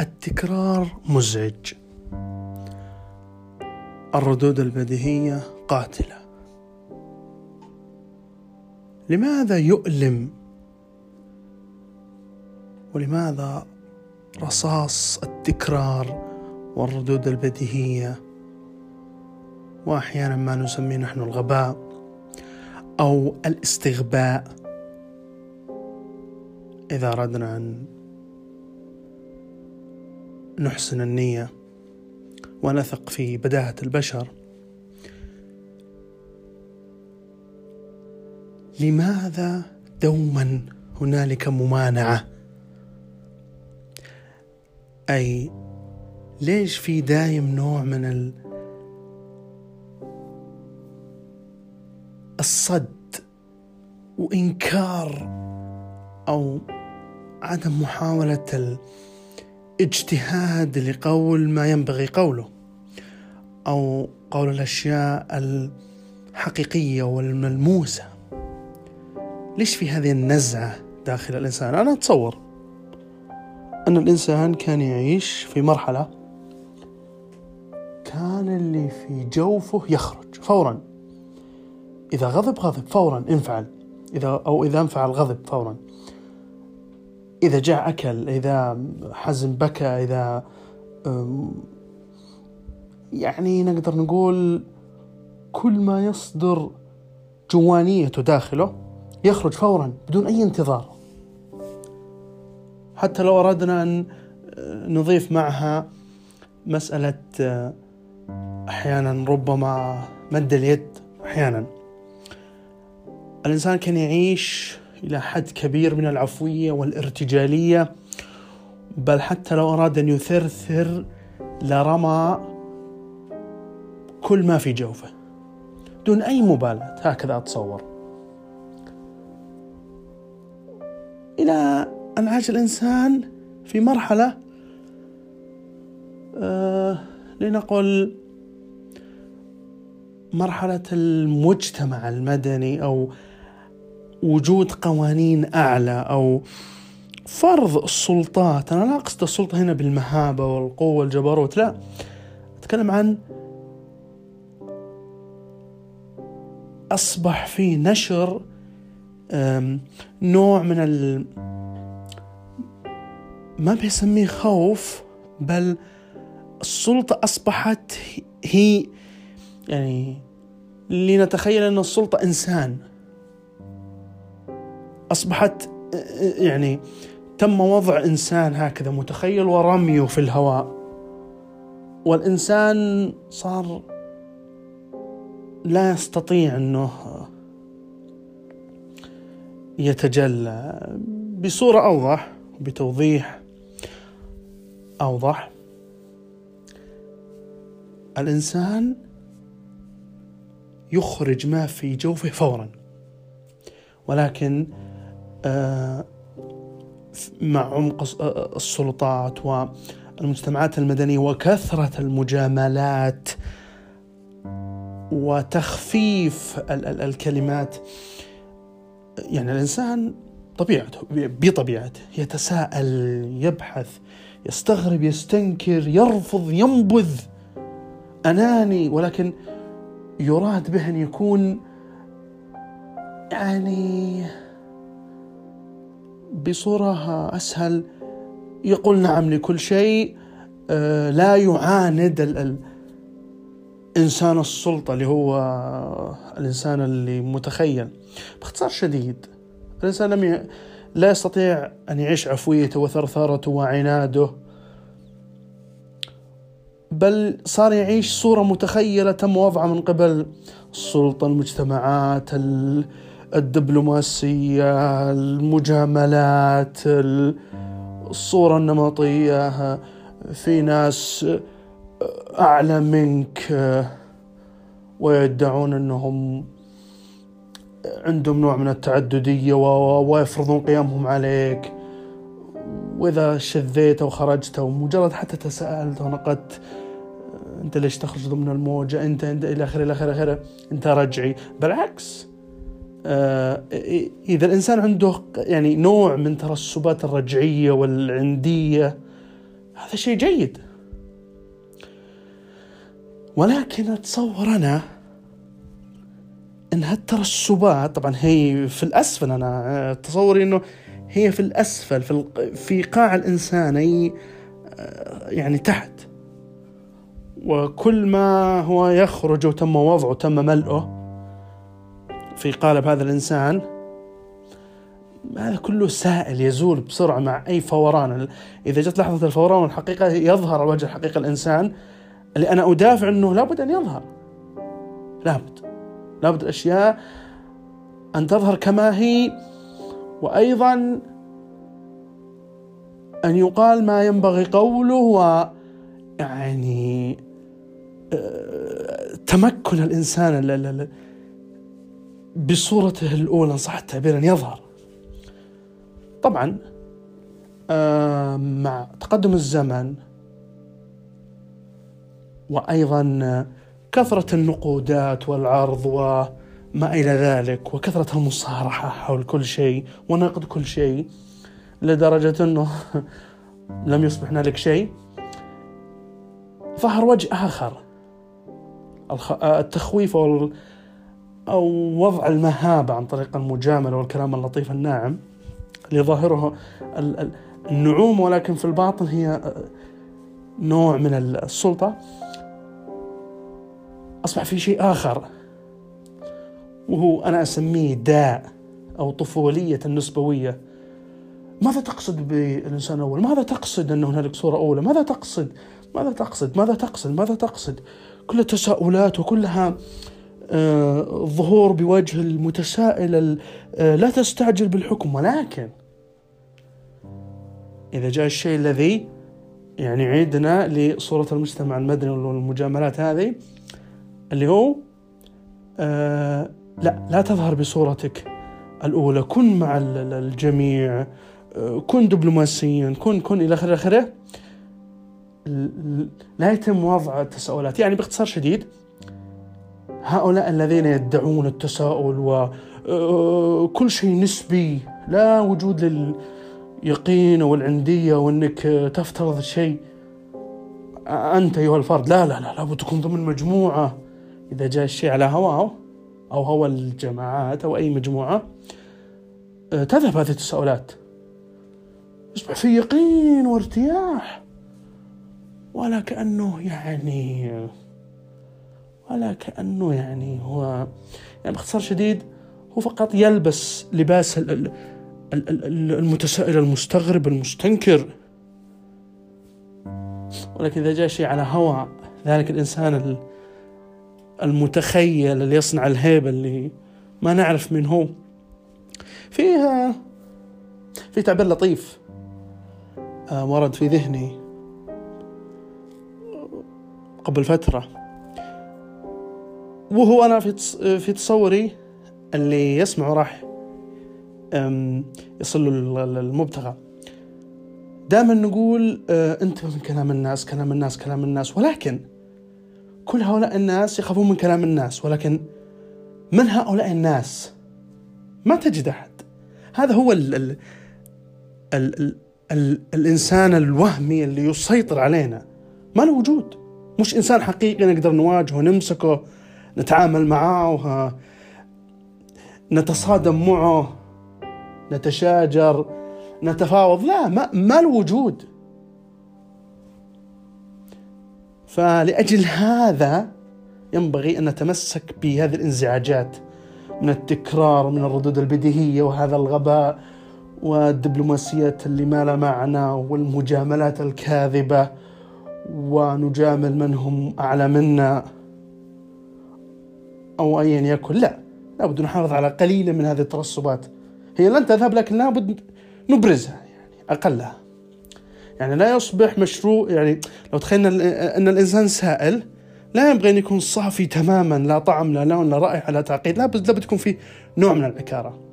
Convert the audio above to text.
التكرار مزعج. الردود البديهية قاتلة. لماذا يؤلم؟ ولماذا رصاص التكرار والردود البديهية؟ وأحيانا ما نسميه نحن الغباء. أو الاستغباء. إذا أردنا أن نحسن النية ونثق في بداهة البشر لماذا دوما هنالك ممانعة؟ أي ليش في دايم نوع من الصد وإنكار أو عدم محاولة الاجتهاد لقول ما ينبغي قوله أو قول الأشياء الحقيقية والملموسة. ليش في هذه النزعة داخل الإنسان؟ أنا أتصور أن الإنسان كان يعيش في مرحلة كان اللي في جوفه يخرج فورا. إذا غضب غضب فورا انفعل. إذا أو إذا انفعل غضب فورا. إذا جاع أكل إذا حزن بكى إذا يعني نقدر نقول كل ما يصدر جوانيته داخله يخرج فورا بدون أي انتظار. حتى لو أردنا أن نضيف معها مسألة أحيانا ربما مد اليد أحيانا. الإنسان كان يعيش إلى حد كبير من العفوية والارتجالية بل حتى لو أراد أن يثرثر لرمى كل ما في جوفه. دون أي مبالاة هكذا أتصور. إلى أن عاش الإنسان في مرحلة آه لنقل مرحلة المجتمع المدني أو وجود قوانين أعلى أو فرض السلطات. أنا لا أقصد السلطة هنا بالمهابة والقوة والجبروت لا. أتكلم عن أصبح في نشر نوع من ال ما بيسميه خوف بل السلطة أصبحت هي يعني لنتخيل أن السلطة إنسان. أصبحت يعني تم وضع إنسان هكذا متخيل ورميه في الهواء. والإنسان صار لا يستطيع أنه يتجلى بصورة أوضح بتوضيح أوضح. الإنسان يخرج ما في جوفه فورا ولكن مع عمق آه، السلطات والمجتمعات المدنية وكثرة المجاملات وتخفيف الكلمات. يعني الإنسان طبيعته بطبيعته يتساءل يبحث يستغرب يستنكر يرفض ينبذ أناني ولكن يراد به أن يكون يعني بصورة أسهل. يقول نعم لكل شيء آه، لا يعاند إنسان السلطة اللي هو الإنسان اللي متخيل. باختصار شديد الإنسان لم ي... لا يستطيع أن يعيش عفويته وثرثرته وعناده بل صار يعيش صورة متخيلة تم وضعها من قبل. السلطة المجتمعات الدبلوماسية المجاملات الصورة النمطية. في ناس أعلى منك ويدعون أنهم عندهم نوع من التعددية ويفرضون قيمهم عليك. وإذا شذيت أو خرجت أو مجرد حتى تساءلت ونقدت أنت ليش تخرج ضمن الموجة؟ أنت, أنت إلى آخره إلى آخره. أنت رجعي. بالعكس آه، إذا الإنسان عنده يعني نوع من ترسبات الرجعية والعندية هذا شيء جيد. ولكن أتصور أنا أن هالترسبات طبعا هي في الأسفل أنا تصوري أنه هي في الأسفل في, في قاع الإنسان أي آه، يعني تحت. وكل ما هو يخرج وتم وضعه تم ملئه في قالب هذا الإنسان هذا كله سائل يزول بسرعة مع أي فوران. إذا جت لحظة الفوران والحقيقة يظهر الوجه الحقيقة الإنسان اللي أنا أدافع أنه لابد أن يظهر. لابد. لابد الأشياء أن تظهر كما هي وأيضا أن يقال ما ينبغي قوله و يعني آه، تمكن الإنسان بصورته الأولى إن صح التعبير أن يظهر. طبعا آه، مع تقدم الزمن وأيضا كثرة النقودات والعرض وما إلى ذلك وكثرة المصارحة حول كل شيء ونقد كل شيء لدرجة أنه لم يصبح هنالك شيء ظهر وجه آخر التخويف أو وضع المهابة عن طريق المجاملة والكلام اللطيف الناعم اللي ظاهره النعوم ولكن في الباطن هي نوع من السلطة أصبح في شيء آخر وهو أنا أسميه داء أو طفولية النسبوية ماذا تقصد بالإنسان الأول؟ ماذا تقصد أن هنالك صورة أولى؟ ماذا تقصد؟ ماذا تقصد؟ ماذا تقصد؟ ماذا تقصد؟ كل التساؤلات وكلها آه الظهور بوجه المتسائل آه لا تستعجل بالحكم. ولكن إذا جاء الشيء الذي يعني عيدنا لصورة المجتمع المدني والمجاملات هذه اللي هو آه لا لا تظهر بصورتك الأولى. كن مع الجميع آه كن دبلوماسيا كن كن إلى آخره. آخره لا يتم وضع التساؤلات يعني باختصار شديد هؤلاء الذين يدعون التساؤل وكل آه، شيء نسبي لا وجود لليقين والعندية وأنك تفترض شيء. أنت أيها الفرد لا لا لا لابد تكون ضمن مجموعة. إذا جاء الشيء على هواه أو هوى الجماعات أو أي مجموعة آه، تذهب هذه التساؤلات. يصبح في يقين وارتياح. ولا كأنه يعني ولا كأنه يعني هو يعني باختصار شديد هو فقط يلبس لباس المتسائل المستغرب المستنكر. ولكن إذا جاء شيء على هوى ذلك الإنسان المتخيل اللي يصنع الهيبة اللي ما نعرف من هو. فيها في تعبير لطيف آه، ورد في ذهني قبل فترة. وهو أنا في في تصوري اللي يسمعه راح يصل له المبتغى. دائما نقول آه، انتبه من كلام الناس كلام الناس كلام الناس. ولكن كل هؤلاء الناس يخافون من كلام الناس. ولكن من هؤلاء الناس؟ ما تجد أحد. هذا هو ال ال ال ال ال الإنسان الوهمي اللي يسيطر علينا. ما له وجود. مش إنسان حقيقي نقدر نواجهه نمسكه نتعامل معاه نتصادم معه نتشاجر نتفاوض. لا ما, ما له وجود فلأجل هذا ينبغي أن نتمسك بهذه الإنزعاجات من التكرار من الردود البديهية وهذا الغباء والدبلوماسيات اللي ما لا معنى والمجاملات الكاذبة. ونجامل من هم أعلى منا. أو أيا يكن لا. لابد نحافظ على قليل من هذه الترسبات. هي لن تذهب لكن لابد نبرزها يعني أقلها. يعني لا يصبح مشروع يعني لو تخيلنا أن الإنسان سائل لا ينبغي أن يكون صافي تماما لا طعم لا لون لا رائحة لا تعقيد لابد لابد يكون في نوع من العكارة